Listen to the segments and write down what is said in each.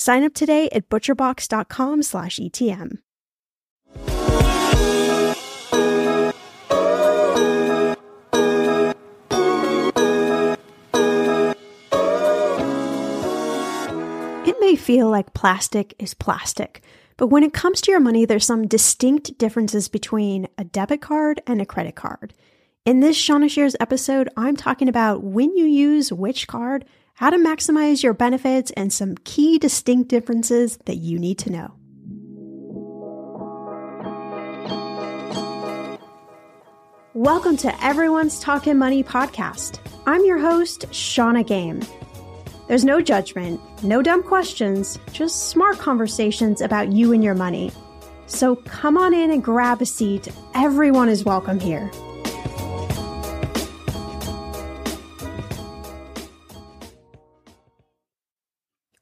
Sign up today at butcherbox.com slash ETM. It may feel like plastic is plastic, but when it comes to your money, there's some distinct differences between a debit card and a credit card. In this Shannah Shares episode, I'm talking about when you use which card how to maximize your benefits, and some key distinct differences that you need to know. Welcome to Everyone's Talking Money podcast. I'm your host, Shannah Game. There's no judgment, no dumb questions, just smart conversations about you and your money. So come on in and grab a seat. Everyone is welcome here.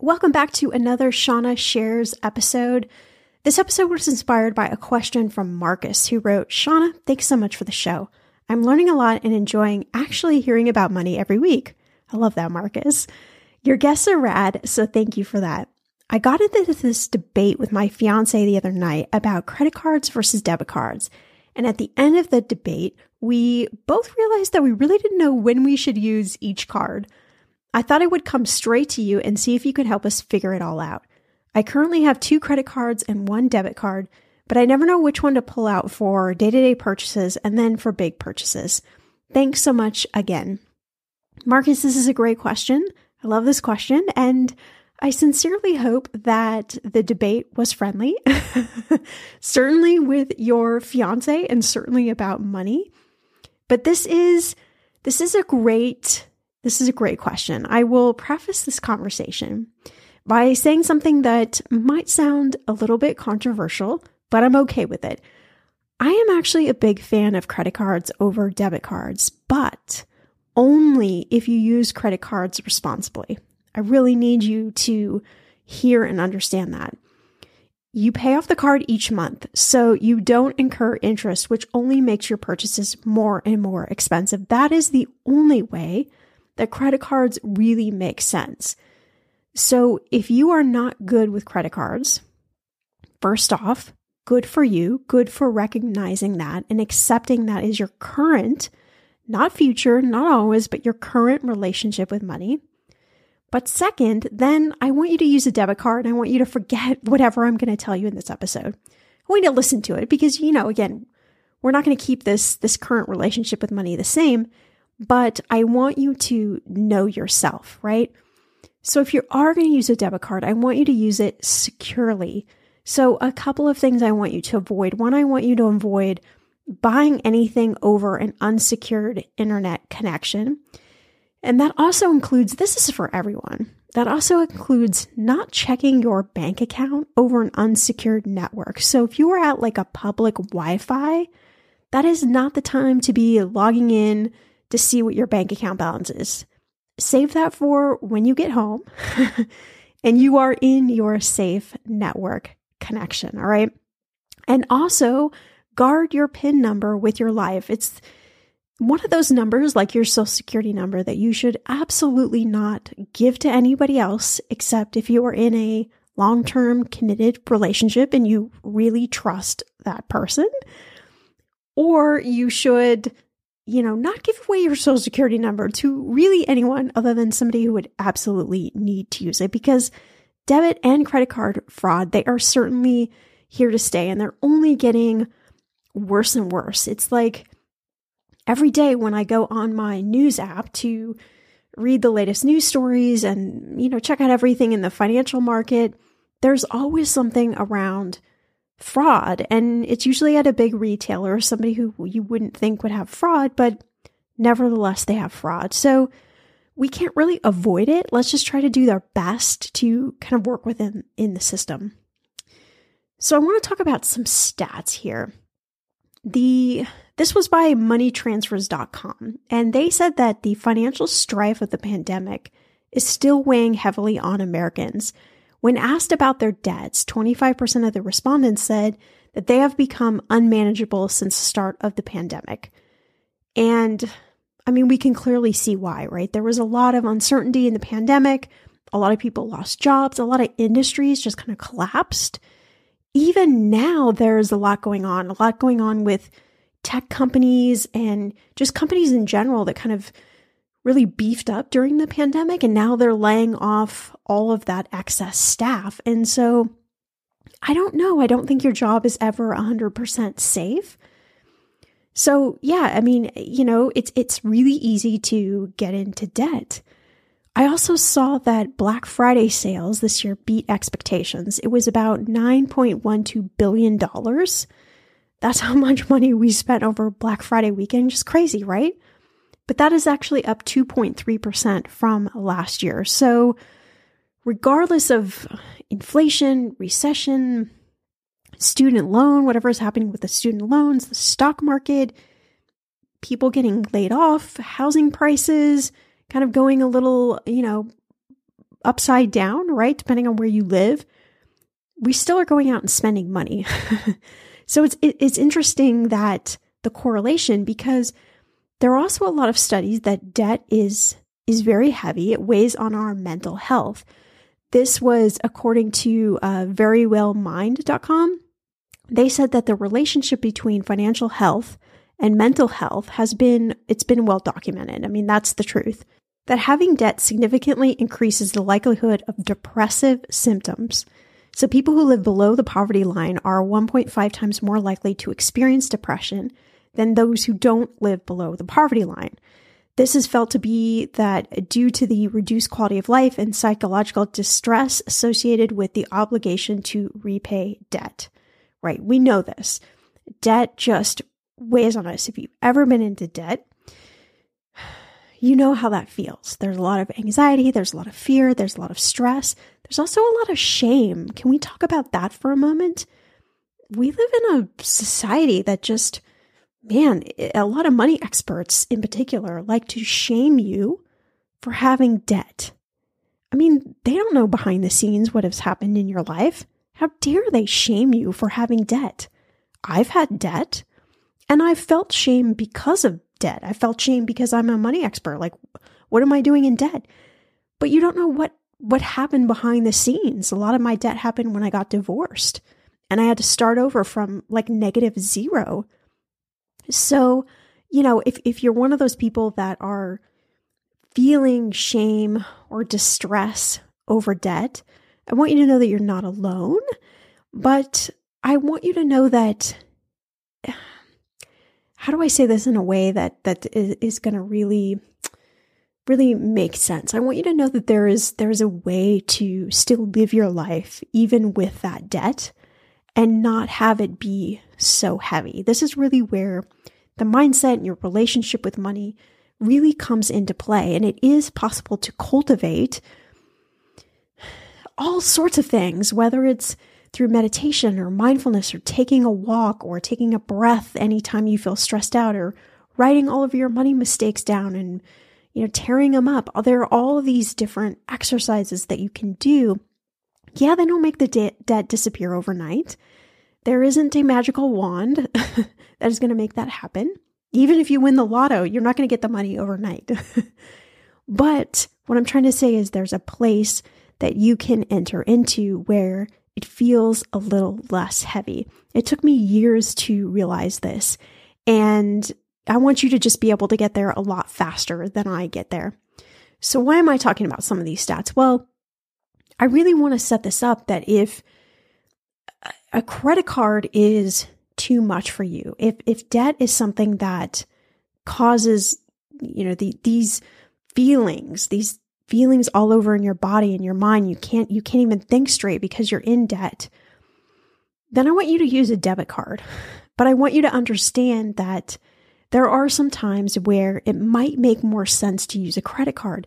Welcome back to another Shannah Shares episode. This episode was inspired by a question from Marcus, who wrote Shannah, thanks so much for the show. I'm learning a lot and enjoying actually hearing about money every week. I love that, Marcus. Your guests are rad, so thank you for that. I got into this debate with my fiance the other night about credit cards versus debit cards. And at the end of the debate, we both realized that we really didn't know when we should use each card. I thought I would come straight to you and see if you could help us figure it all out. I currently have two credit cards and one debit card, but I never know which one to pull out for day to day purchases and then for big purchases. Thanks so much again. Marcus, this is a great question. I love this question, and I sincerely hope that the debate was friendly, certainly with your fiance and certainly about money. But this is this is a great this is a great question. I will preface this conversation by saying something that might sound a little bit controversial, but I'm okay with it. I am actually a big fan of credit cards over debit cards, but only if you use credit cards responsibly. I really need you to hear and understand that. You pay off the card each month, so you don't incur interest, which only makes your purchases more and more expensive. That is the only way that credit cards really make sense. So if you are not good with credit cards, first off, good for you, good for recognizing that and accepting that is your current, not future, not always, but your current relationship with money. But second, then I want you to use a debit card. And I want you to forget whatever I'm going to tell you in this episode. I want you to listen to it because, you know, again, we're not going to keep this, this current relationship with money the same, but I want you to know yourself, right? So if you are going to use a debit card, I want you to use it securely. So a couple of things I want you to avoid. One, I want you to avoid buying anything over an unsecured internet connection. And that also includes, this is for everyone, that also includes not checking your bank account over an unsecured network. So if you are at like a public Wi Fi, that is not the time to be logging in to see what your bank account balance is. Save that for when you get home and you are in your safe network connection. All right. And also guard your PIN number with your life. It's one of those numbers, like your social security number, that you should absolutely not give to anybody else except if you are in a long term committed relationship and you really trust that person. Or you should, you know, not give away your social security number to really anyone other than somebody who would absolutely need to use it because debit and credit card fraud, they are certainly here to stay and they're only getting worse and worse. It's like, every day when I go on my news app to read the latest news stories and, you know, check out everything in the financial market, there's always something around fraud. And it's usually at a big retailer, or somebody who you wouldn't think would have fraud, but nevertheless, they have fraud. So we can't really avoid it. Let's just try to do our best to kind of work within in the system. So I want to talk about some stats here. The this was by moneytransfers.com, and they said that the financial strife of the pandemic is still weighing heavily on Americans. When asked about their debts, 25% of the respondents said that they have become unmanageable since the start of the pandemic. And I mean, we can clearly see why, right? There was a lot of uncertainty in the pandemic. A lot of people lost jobs. A lot of industries just kind of collapsed. Even now, there's a lot going on, a lot going on with tech companies and just companies in general that kind of really beefed up during the pandemic and now they're laying off all of that excess staff. And so I don't know. I don't think your job is ever 100% safe. So, yeah, I mean, you know, it's it's really easy to get into debt. I also saw that Black Friday sales this year beat expectations. It was about 9.12 billion dollars. That's how much money we spent over Black Friday weekend. Just crazy, right? But that is actually up 2.3% from last year. So, regardless of inflation, recession, student loan, whatever is happening with the student loans, the stock market, people getting laid off, housing prices kind of going a little, you know, upside down, right? Depending on where you live, we still are going out and spending money. So it's it's interesting that the correlation because there are also a lot of studies that debt is is very heavy. It weighs on our mental health. This was according to uh, verywellmind.com. They said that the relationship between financial health and mental health has been it's been well documented. I mean, that's the truth. That having debt significantly increases the likelihood of depressive symptoms so people who live below the poverty line are 1.5 times more likely to experience depression than those who don't live below the poverty line. This is felt to be that due to the reduced quality of life and psychological distress associated with the obligation to repay debt. Right? We know this. Debt just weighs on us. If you've ever been into debt, you know how that feels. There's a lot of anxiety, there's a lot of fear, there's a lot of stress, there's also a lot of shame. Can we talk about that for a moment? we live in a society that just, man, a lot of money experts in particular like to shame you for having debt. I mean, they don't know behind the scenes what has happened in your life. How dare they shame you for having debt? I've had debt and I've felt shame because of debt. I felt shame because I'm a money expert. Like, what am I doing in debt? But you don't know what what happened behind the scenes. A lot of my debt happened when I got divorced and I had to start over from like negative zero. So, you know, if, if you're one of those people that are feeling shame or distress over debt, I want you to know that you're not alone. But I want you to know that how do I say this in a way that that is, is going to really really make sense. I want you to know that there is there is a way to still live your life even with that debt and not have it be so heavy. This is really where the mindset and your relationship with money really comes into play and it is possible to cultivate all sorts of things whether it's through meditation or mindfulness or taking a walk or taking a breath anytime you feel stressed out or writing all of your money mistakes down and you know, tearing them up. There are all of these different exercises that you can do. Yeah, they don't make the de- debt disappear overnight. There isn't a magical wand that is going to make that happen. Even if you win the lotto, you're not going to get the money overnight. but what I'm trying to say is there's a place that you can enter into where it feels a little less heavy. It took me years to realize this. And I want you to just be able to get there a lot faster than I get there. So, why am I talking about some of these stats? Well, I really want to set this up that if a credit card is too much for you, if if debt is something that causes, you know, the, these feelings, these feelings all over in your body and your mind, you can't you can't even think straight because you're in debt. Then I want you to use a debit card. But I want you to understand that there are some times where it might make more sense to use a credit card,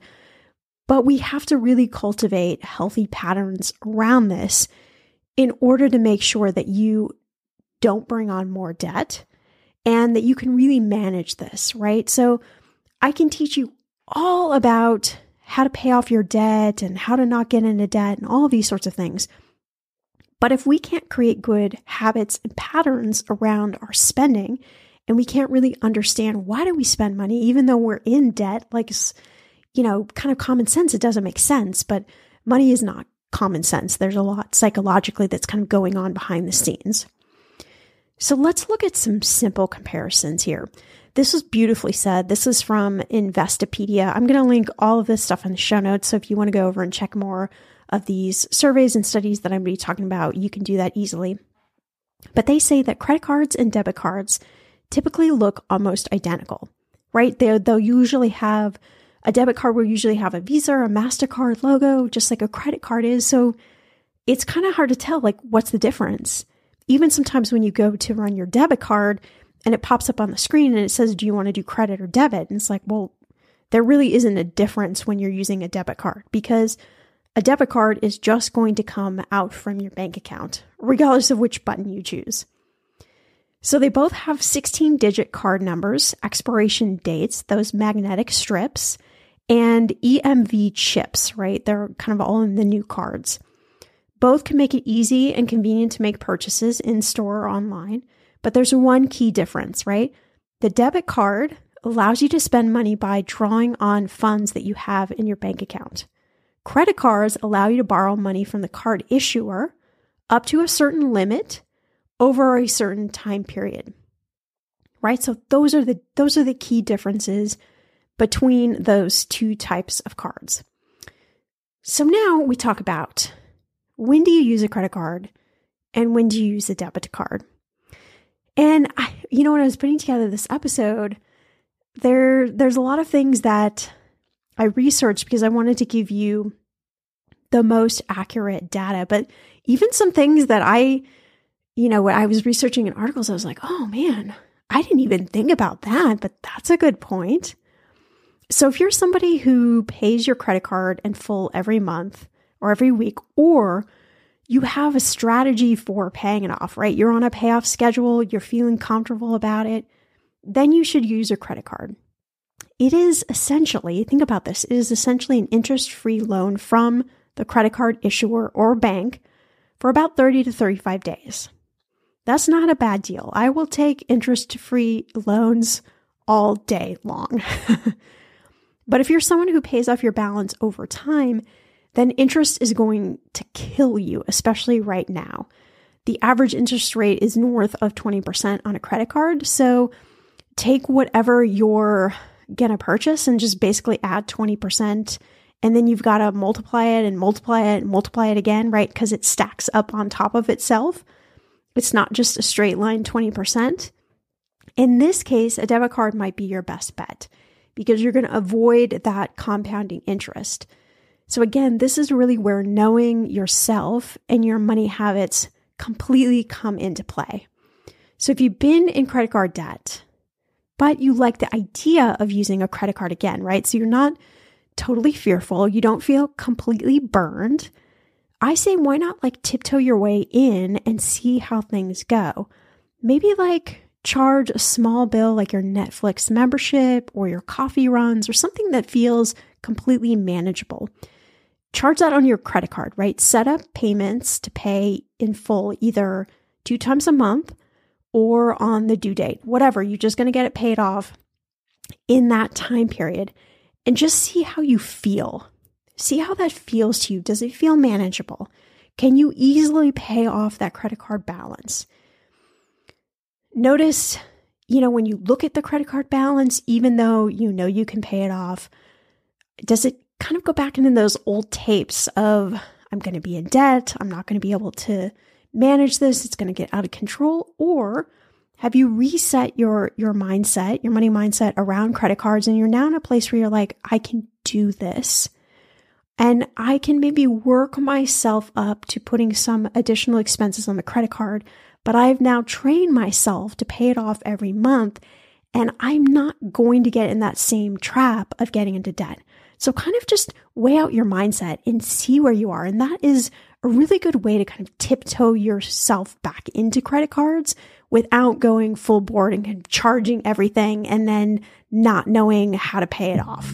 but we have to really cultivate healthy patterns around this in order to make sure that you don't bring on more debt and that you can really manage this, right? So I can teach you all about how to pay off your debt and how to not get into debt and all of these sorts of things. But if we can't create good habits and patterns around our spending, and we can't really understand why do we spend money even though we're in debt like you know kind of common sense it doesn't make sense but money is not common sense. There's a lot psychologically that's kind of going on behind the scenes. So let's look at some simple comparisons here. This was beautifully said. This is from investopedia. I'm going to link all of this stuff in the show notes so if you want to go over and check more of these surveys and studies that i'm going to be talking about you can do that easily. But they say that credit cards and debit cards typically look almost identical, right? They, they'll usually have a debit card will usually have a Visa or a MasterCard logo, just like a credit card is. So it's kind of hard to tell, like, what's the difference? Even sometimes when you go to run your debit card and it pops up on the screen and it says, Do you want to do credit or debit? And it's like, well, there really isn't a difference when you're using a debit card because a debit card is just going to come out from your bank account, regardless of which button you choose. So they both have 16 digit card numbers, expiration dates, those magnetic strips, and EMV chips, right? They're kind of all in the new cards. Both can make it easy and convenient to make purchases in store or online, but there's one key difference, right? The debit card allows you to spend money by drawing on funds that you have in your bank account. Credit cards allow you to borrow money from the card issuer up to a certain limit over a certain time period. Right? So those are the those are the key differences between those two types of cards. So now we talk about when do you use a credit card and when do you use a debit card? And I, you know, when I was putting together this episode, there there's a lot of things that I researched because I wanted to give you the most accurate data, but even some things that I you know, when I was researching in articles, I was like, oh man, I didn't even think about that, but that's a good point. So if you're somebody who pays your credit card in full every month or every week, or you have a strategy for paying it off, right? You're on a payoff schedule, you're feeling comfortable about it, then you should use a credit card. It is essentially, think about this, it is essentially an interest free loan from the credit card issuer or bank for about 30 to 35 days. That's not a bad deal. I will take interest free loans all day long. but if you're someone who pays off your balance over time, then interest is going to kill you, especially right now. The average interest rate is north of 20% on a credit card. So take whatever you're going to purchase and just basically add 20%. And then you've got to multiply it and multiply it and multiply it again, right? Because it stacks up on top of itself. It's not just a straight line 20%. In this case, a debit card might be your best bet because you're going to avoid that compounding interest. So, again, this is really where knowing yourself and your money habits completely come into play. So, if you've been in credit card debt, but you like the idea of using a credit card again, right? So, you're not totally fearful, you don't feel completely burned. I say, why not like tiptoe your way in and see how things go? Maybe like charge a small bill like your Netflix membership or your coffee runs or something that feels completely manageable charge that on your credit card, right? Set up payments to pay in full either two times a month or on the due date, whatever. You're just going to get it paid off in that time period and just see how you feel. See how that feels to you. Does it feel manageable? Can you easily pay off that credit card balance? Notice, you know, when you look at the credit card balance, even though you know you can pay it off, does it kind of go back into those old tapes of I'm going to be in debt, I'm not going to be able to manage this, it's going to get out of control or have you reset your your mindset, your money mindset around credit cards and you're now in a place where you're like I can do this. And I can maybe work myself up to putting some additional expenses on the credit card, but I've now trained myself to pay it off every month and I'm not going to get in that same trap of getting into debt. So kind of just weigh out your mindset and see where you are. And that is a really good way to kind of tiptoe yourself back into credit cards without going full board and charging everything and then not knowing how to pay it off.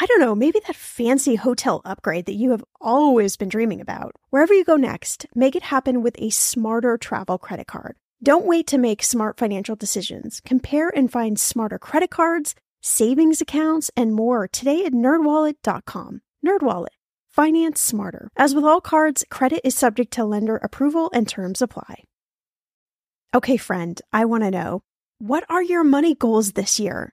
I don't know, maybe that fancy hotel upgrade that you have always been dreaming about. Wherever you go next, make it happen with a smarter travel credit card. Don't wait to make smart financial decisions. Compare and find smarter credit cards, savings accounts, and more today at nerdwallet.com. Nerdwallet. Finance smarter. As with all cards, credit is subject to lender approval and terms apply. Okay, friend, I want to know what are your money goals this year?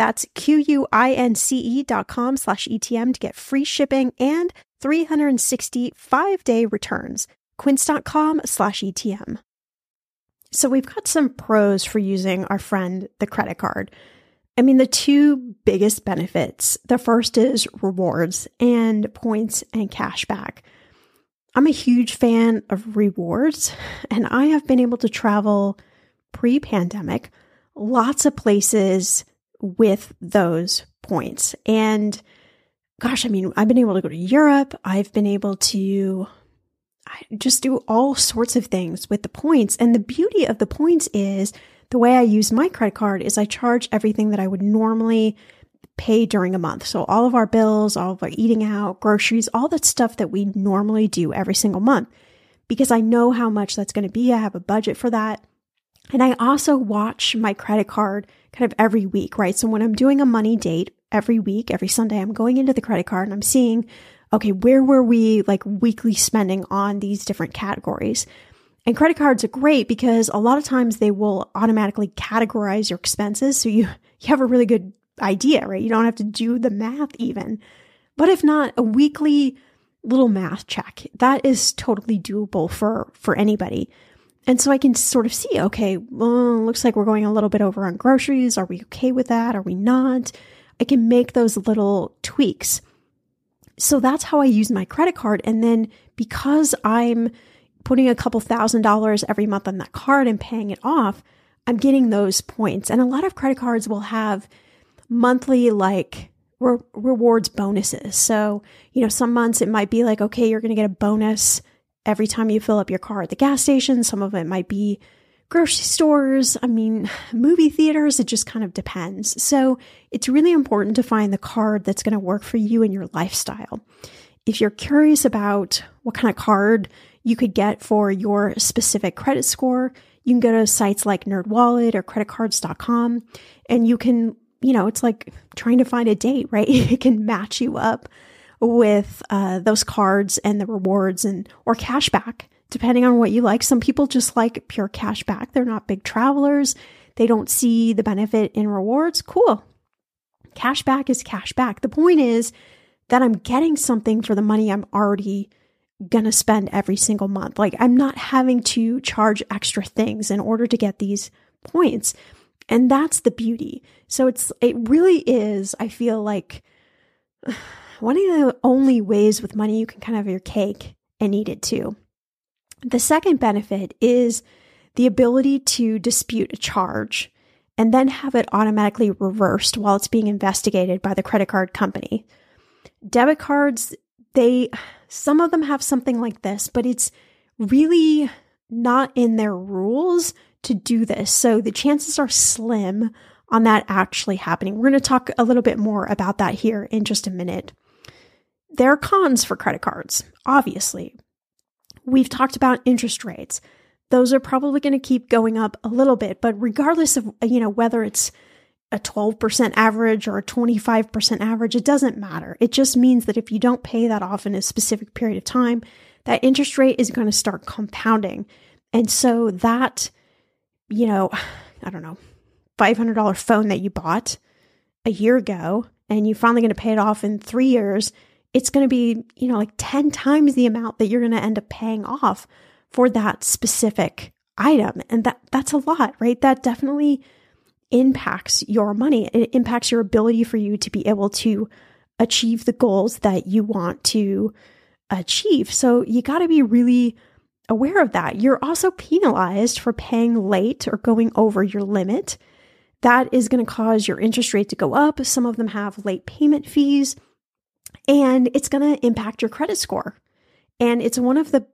That's Q-U-I-N-C-E dot com slash ETM to get free shipping and 365 day returns. Quince.com slash ETM. So we've got some pros for using our friend the credit card. I mean, the two biggest benefits. The first is rewards and points and cash back. I'm a huge fan of rewards, and I have been able to travel pre pandemic lots of places with those points. And gosh, I mean, I've been able to go to Europe. I've been able to just do all sorts of things with the points. And the beauty of the points is the way I use my credit card is I charge everything that I would normally pay during a month. So all of our bills, all of our eating out, groceries, all that stuff that we normally do every single month because I know how much that's going to be. I have a budget for that. And I also watch my credit card kind of every week, right? So when I'm doing a money date every week, every Sunday, I'm going into the credit card and I'm seeing, okay, where were we like weekly spending on these different categories? And credit cards are great because a lot of times they will automatically categorize your expenses. So you, you have a really good idea, right? You don't have to do the math even. But if not, a weekly little math check, that is totally doable for, for anybody. And so I can sort of see, okay, well, looks like we're going a little bit over on groceries. Are we okay with that? Are we not? I can make those little tweaks. So that's how I use my credit card. And then because I'm putting a couple thousand dollars every month on that card and paying it off, I'm getting those points. And a lot of credit cards will have monthly like re- rewards bonuses. So, you know, some months it might be like, okay, you're going to get a bonus every time you fill up your car at the gas station. Some of it might be grocery stores. I mean, movie theaters. It just kind of depends. So it's really important to find the card that's going to work for you and your lifestyle. If you're curious about what kind of card you could get for your specific credit score, you can go to sites like NerdWallet or creditcards.com and you can, you know, it's like trying to find a date, right? it can match you up with uh, those cards and the rewards and or cash back, depending on what you like. Some people just like pure cash back. They're not big travelers. They don't see the benefit in rewards. Cool. Cash back is cash back. The point is that I'm getting something for the money I'm already going to spend every single month. Like I'm not having to charge extra things in order to get these points. And that's the beauty. So it's, it really is, I feel like one of the only ways with money you can kind of have your cake and eat it too. The second benefit is the ability to dispute a charge and then have it automatically reversed while it's being investigated by the credit card company. Debit cards they, some of them have something like this, but it's really not in their rules to do this. So the chances are slim on that actually happening. We're going to talk a little bit more about that here in just a minute. There are cons for credit cards, obviously. We've talked about interest rates. Those are probably going to keep going up a little bit, but regardless of, you know, whether it's a 12% average or a 25% average, it doesn't matter. It just means that if you don't pay that off in a specific period of time, that interest rate is going to start compounding. And so that, you know, I don't know, $500 phone that you bought a year ago and you're finally going to pay it off in three years, it's going to be, you know, like 10 times the amount that you're going to end up paying off for that specific item. And that that's a lot, right? That definitely impacts your money. It impacts your ability for you to be able to achieve the goals that you want to achieve. So you got to be really aware of that. You're also penalized for paying late or going over your limit. That is going to cause your interest rate to go up. Some of them have late payment fees, and it's going to impact your credit score. And it's one of the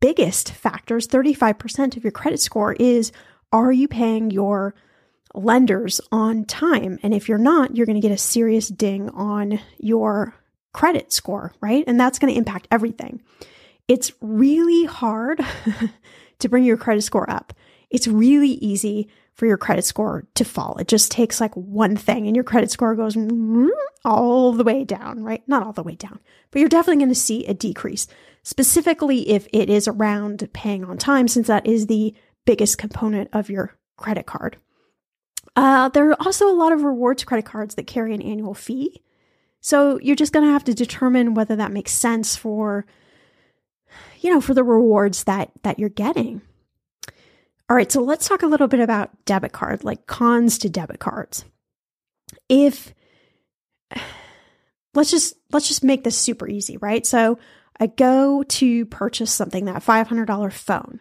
biggest factors 35% of your credit score is are you paying your lenders on time? And if you're not, you're going to get a serious ding on your credit score, right? And that's going to impact everything. It's really hard to bring your credit score up. It's really easy for your credit score to fall. It just takes like one thing and your credit score goes all the way down, right? Not all the way down, but you're definitely going to see a decrease, specifically if it is around paying on time, since that is the biggest component of your credit card. Uh, there are also a lot of rewards credit cards that carry an annual fee. So you're just going to have to determine whether that makes sense for you know, for the rewards that that you're getting. All right, so let's talk a little bit about debit card, like cons to debit cards. If let's just let's just make this super easy, right? So I go to purchase something that $500 phone.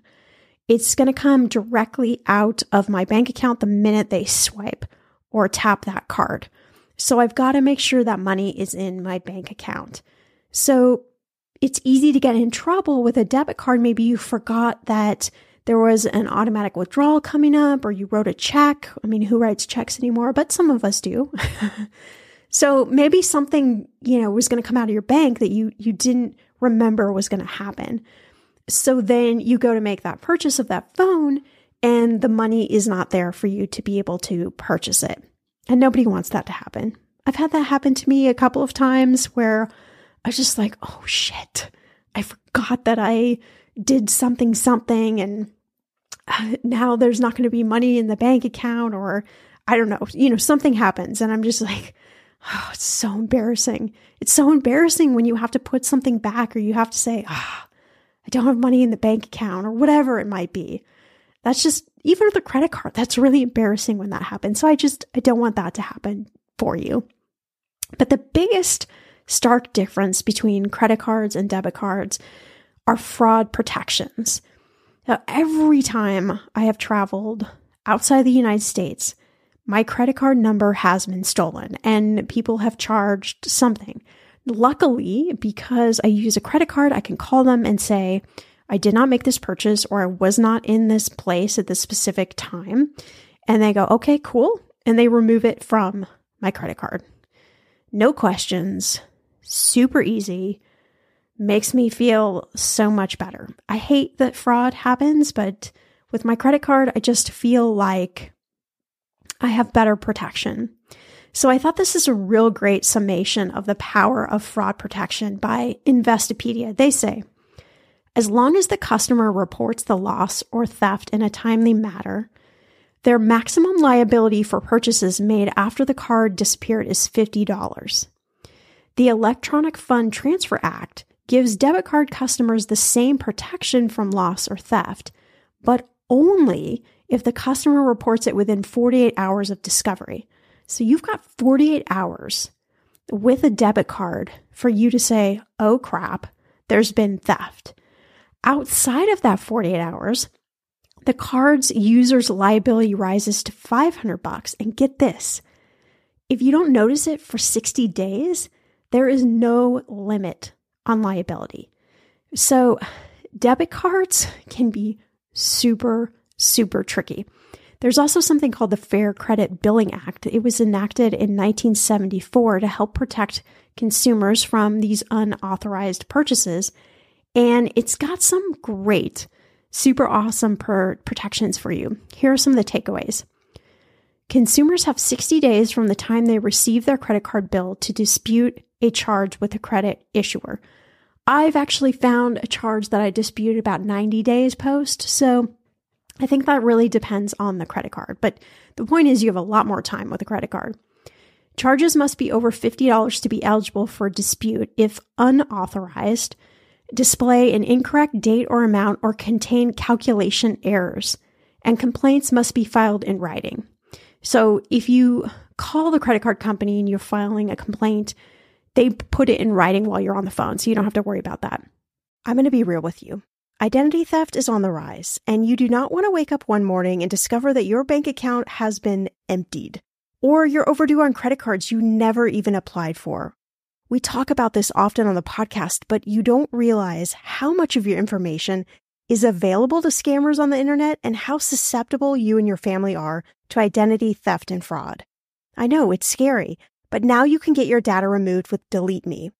It's going to come directly out of my bank account the minute they swipe or tap that card. So I've got to make sure that money is in my bank account. So it's easy to get in trouble with a debit card. Maybe you forgot that there was an automatic withdrawal coming up or you wrote a check. I mean, who writes checks anymore? But some of us do. so maybe something, you know, was going to come out of your bank that you, you didn't remember was going to happen. So then you go to make that purchase of that phone and the money is not there for you to be able to purchase it. And nobody wants that to happen. I've had that happen to me a couple of times where I was just like, oh shit, I forgot that I did something, something, and now there's not going to be money in the bank account, or I don't know, you know, something happens. And I'm just like, oh, it's so embarrassing. It's so embarrassing when you have to put something back or you have to say, ah, oh, I don't have money in the bank account or whatever it might be. That's just, even with a credit card, that's really embarrassing when that happens. So I just, I don't want that to happen for you. But the biggest stark difference between credit cards and debit cards are fraud protections. Now, every time I have traveled outside the United States, my credit card number has been stolen and people have charged something. Luckily, because I use a credit card, I can call them and say, I did not make this purchase or I was not in this place at this specific time. And they go, okay, cool. And they remove it from my credit card. No questions, super easy, makes me feel so much better. I hate that fraud happens, but with my credit card, I just feel like I have better protection. So I thought this is a real great summation of the power of fraud protection by Investopedia. They say, as long as the customer reports the loss or theft in a timely manner, their maximum liability for purchases made after the card disappeared is $50. The Electronic Fund Transfer Act gives debit card customers the same protection from loss or theft, but only if the customer reports it within 48 hours of discovery. So you've got 48 hours with a debit card for you to say, oh crap, there's been theft. Outside of that 48 hours, the card's user's liability rises to 500 bucks. And get this, if you don't notice it for 60 days, there is no limit on liability. So, debit cards can be super, super tricky. There's also something called the Fair Credit Billing Act. It was enacted in 1974 to help protect consumers from these unauthorized purchases. And it's got some great, super awesome per- protections for you. Here are some of the takeaways. Consumers have 60 days from the time they receive their credit card bill to dispute a charge with a credit issuer. I've actually found a charge that I disputed about 90 days post. So I think that really depends on the credit card. But the point is, you have a lot more time with a credit card. Charges must be over $50 to be eligible for dispute if unauthorized, display an incorrect date or amount, or contain calculation errors. And complaints must be filed in writing. So if you call the credit card company and you're filing a complaint, they put it in writing while you're on the phone, so you don't have to worry about that. I'm going to be real with you. Identity theft is on the rise, and you do not want to wake up one morning and discover that your bank account has been emptied, or you're overdue on credit cards you never even applied for. We talk about this often on the podcast, but you don't realize how much of your information is available to scammers on the internet and how susceptible you and your family are to identity theft and fraud. I know it's scary, but now you can get your data removed with Delete Me.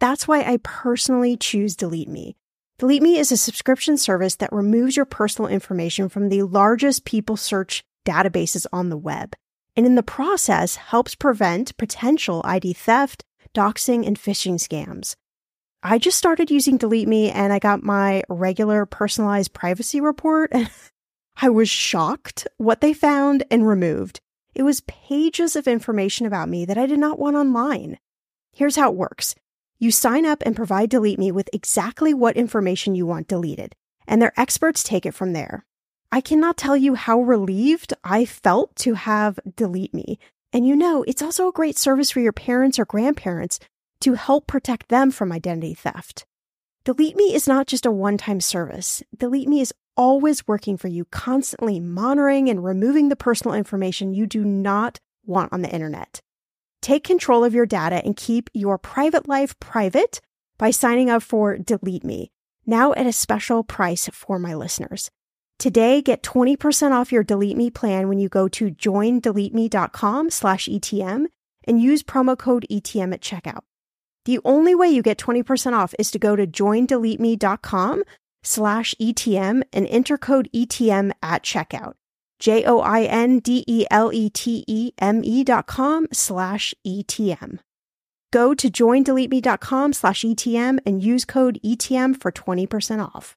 That's why I personally choose Delete Me. Delete Me is a subscription service that removes your personal information from the largest people search databases on the web, and in the process helps prevent potential ID theft, doxing, and phishing scams. I just started using Delete Me and I got my regular personalized privacy report. I was shocked what they found and removed. It was pages of information about me that I did not want online. Here's how it works. You sign up and provide Delete Me with exactly what information you want deleted, and their experts take it from there. I cannot tell you how relieved I felt to have Delete Me. And you know, it's also a great service for your parents or grandparents to help protect them from identity theft. Delete Me is not just a one time service. Delete Me is always working for you, constantly monitoring and removing the personal information you do not want on the internet. Take control of your data and keep your private life private by signing up for Delete Me, now at a special price for my listeners. Today, get 20% off your Delete Me plan when you go to joindeleteme.com slash ETM and use promo code ETM at checkout. The only way you get 20% off is to go to joindeleteme.com slash ETM and enter code ETM at checkout. J O I N D E L E T E M E dot com slash ETM. Go to joindeleteme.com slash ETM and use code ETM for 20% off.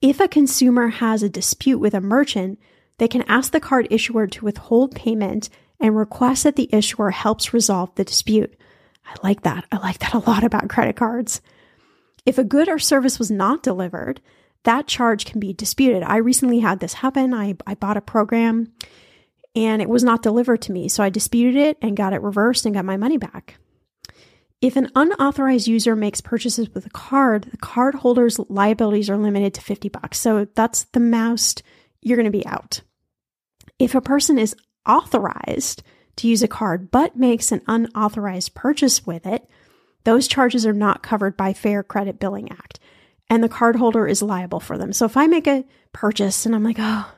If a consumer has a dispute with a merchant, they can ask the card issuer to withhold payment and request that the issuer helps resolve the dispute. I like that. I like that a lot about credit cards. If a good or service was not delivered, that charge can be disputed. I recently had this happen. I, I bought a program and it was not delivered to me. So I disputed it and got it reversed and got my money back. If an unauthorized user makes purchases with a card, the card holder's liabilities are limited to 50 bucks. So that's the most you're going to be out. If a person is authorized to use a card but makes an unauthorized purchase with it, those charges are not covered by Fair Credit Billing Act and the cardholder is liable for them. So if I make a purchase and I'm like, oh,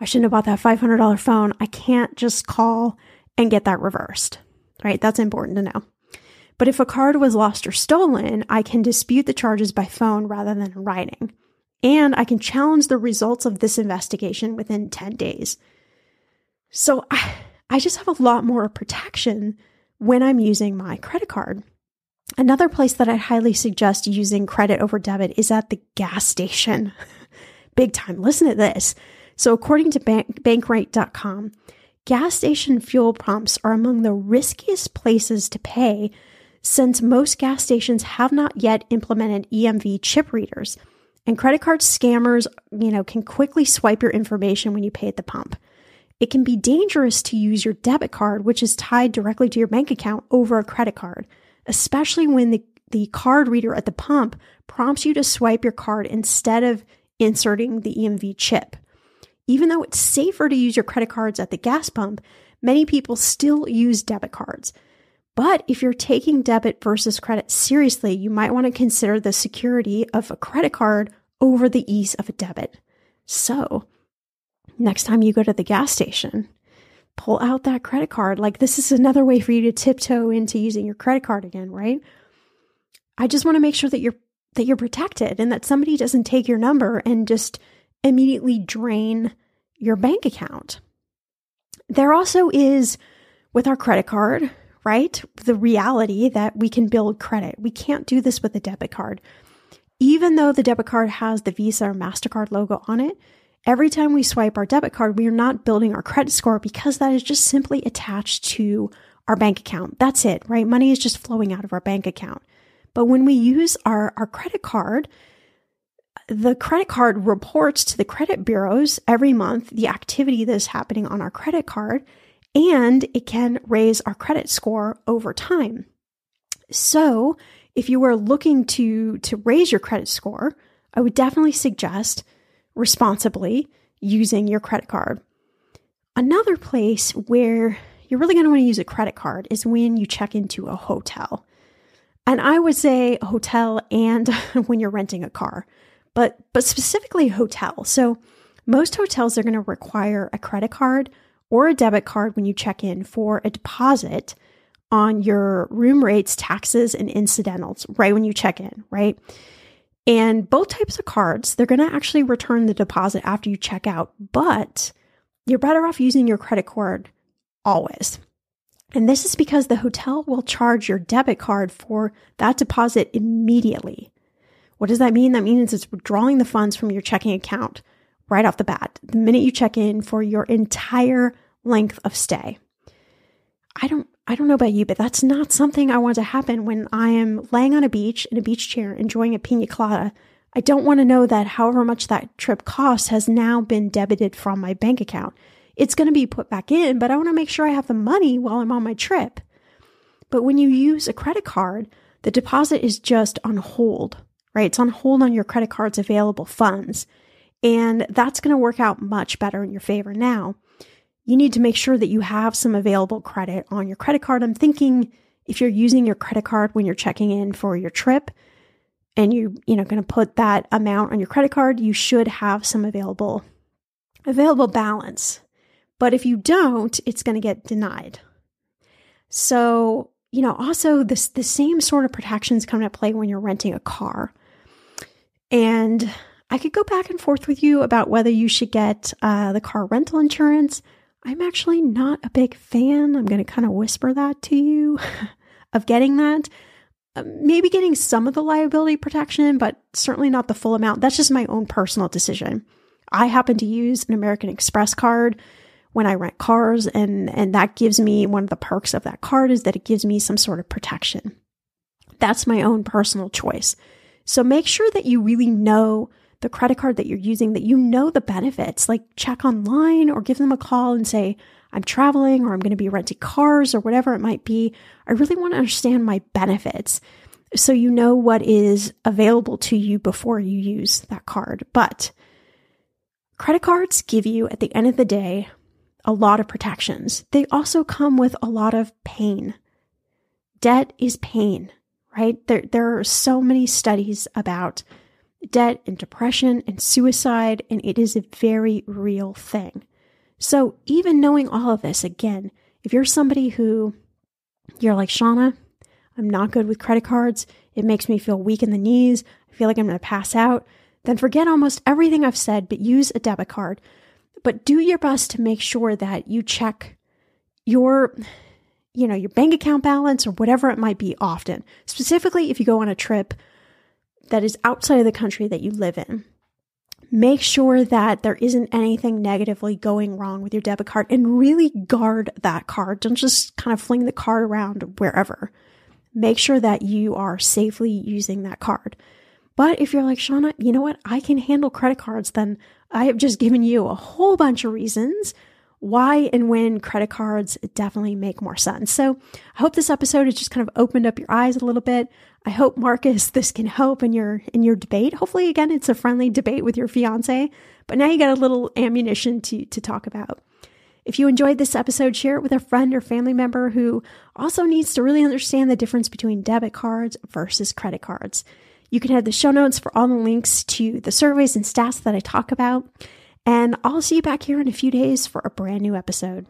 I shouldn't have bought that $500 phone, I can't just call and get that reversed, right? That's important to know. But if a card was lost or stolen, I can dispute the charges by phone rather than in writing. And I can challenge the results of this investigation within 10 days. So I, I just have a lot more protection when I'm using my credit card. Another place that I highly suggest using credit over debit is at the gas station. Big time. Listen to this. So, according to bank, bankrate.com, gas station fuel pumps are among the riskiest places to pay since most gas stations have not yet implemented EMV chip readers. And credit card scammers, you know, can quickly swipe your information when you pay at the pump. It can be dangerous to use your debit card, which is tied directly to your bank account, over a credit card, especially when the, the card reader at the pump prompts you to swipe your card instead of inserting the EMV chip. Even though it's safer to use your credit cards at the gas pump, many people still use debit cards. But if you're taking debit versus credit seriously, you might want to consider the security of a credit card over the ease of a debit. So, next time you go to the gas station, pull out that credit card. Like, this is another way for you to tiptoe into using your credit card again, right? I just want to make sure that you're that you're protected and that somebody doesn't take your number and just immediately drain your bank account. There also is with our credit card, right? The reality that we can build credit. We can't do this with a debit card. Even though the debit card has the Visa or MasterCard logo on it, every time we swipe our debit card, we are not building our credit score because that is just simply attached to our bank account. That's it, right? Money is just flowing out of our bank account. But when we use our, our credit card, the credit card reports to the credit bureaus every month the activity that is happening on our credit card, and it can raise our credit score over time. So, if you are looking to, to raise your credit score, I would definitely suggest responsibly using your credit card. Another place where you're really going to want to use a credit card is when you check into a hotel. And I would say a hotel and when you're renting a car but but specifically hotel. So most hotels are going to require a credit card or a debit card when you check in for a deposit on your room rates, taxes, and incidentals right when you check in, right? And both types of cards, they're going to actually return the deposit after you check out, but you're better off using your credit card always. And this is because the hotel will charge your debit card for that deposit immediately. What does that mean? That means it's withdrawing the funds from your checking account right off the bat, the minute you check in for your entire length of stay. I don't I don't know about you, but that's not something I want to happen when I am laying on a beach in a beach chair enjoying a pina colada. I don't want to know that however much that trip cost has now been debited from my bank account. It's going to be put back in, but I want to make sure I have the money while I'm on my trip. But when you use a credit card, the deposit is just on hold right? It's on hold on your credit card's available funds. And that's going to work out much better in your favor now. You need to make sure that you have some available credit on your credit card. I'm thinking if you're using your credit card when you're checking in for your trip and you, you know, going to put that amount on your credit card, you should have some available available balance. But if you don't, it's going to get denied. So, you know, also this the same sort of protections come into play when you're renting a car. And I could go back and forth with you about whether you should get uh, the car rental insurance. I'm actually not a big fan. I'm going to kind of whisper that to you of getting that. Uh, maybe getting some of the liability protection, but certainly not the full amount. That's just my own personal decision. I happen to use an American Express card when I rent cars, and, and that gives me one of the perks of that card is that it gives me some sort of protection. That's my own personal choice. So make sure that you really know the credit card that you're using, that you know the benefits. Like check online or give them a call and say, I'm traveling or I'm going to be renting cars or whatever it might be. I really want to understand my benefits so you know what is available to you before you use that card. But credit cards give you, at the end of the day, a lot of protections. They also come with a lot of pain. Debt is pain right? There, there are so many studies about debt and depression and suicide, and it is a very real thing. So, even knowing all of this, again, if you're somebody who you're like, Shannah, I'm not good with credit cards, it makes me feel weak in the knees, I feel like I'm going to pass out, then forget almost everything I've said, but use a debit card. But do your best to make sure that you check your you know, your bank account balance or whatever it might be often. Specifically, if you go on a trip that is outside of the country that you live in, make sure that there isn't anything negatively going wrong with your debit card and really guard that card. Don't just kind of fling the card around wherever. make sure that you are safely using that card. But if you're like, Shannah, you know what? I can handle credit cards, then I have just given you a whole bunch of reasons why and when credit cards definitely make more sense. So I hope this episode has just kind of opened up your eyes a little bit. I hope Marcus, this can help in your in your debate. Hopefully, again, it's a friendly debate with your fiance. But now you got a little ammunition to to talk about. If you enjoyed this episode, share it with a friend or family member who also needs to really understand the difference between debit cards versus credit cards. You can head the show notes for all the links to the surveys and stats that I talk about. And I'll see you back here in a few days for a brand new episode.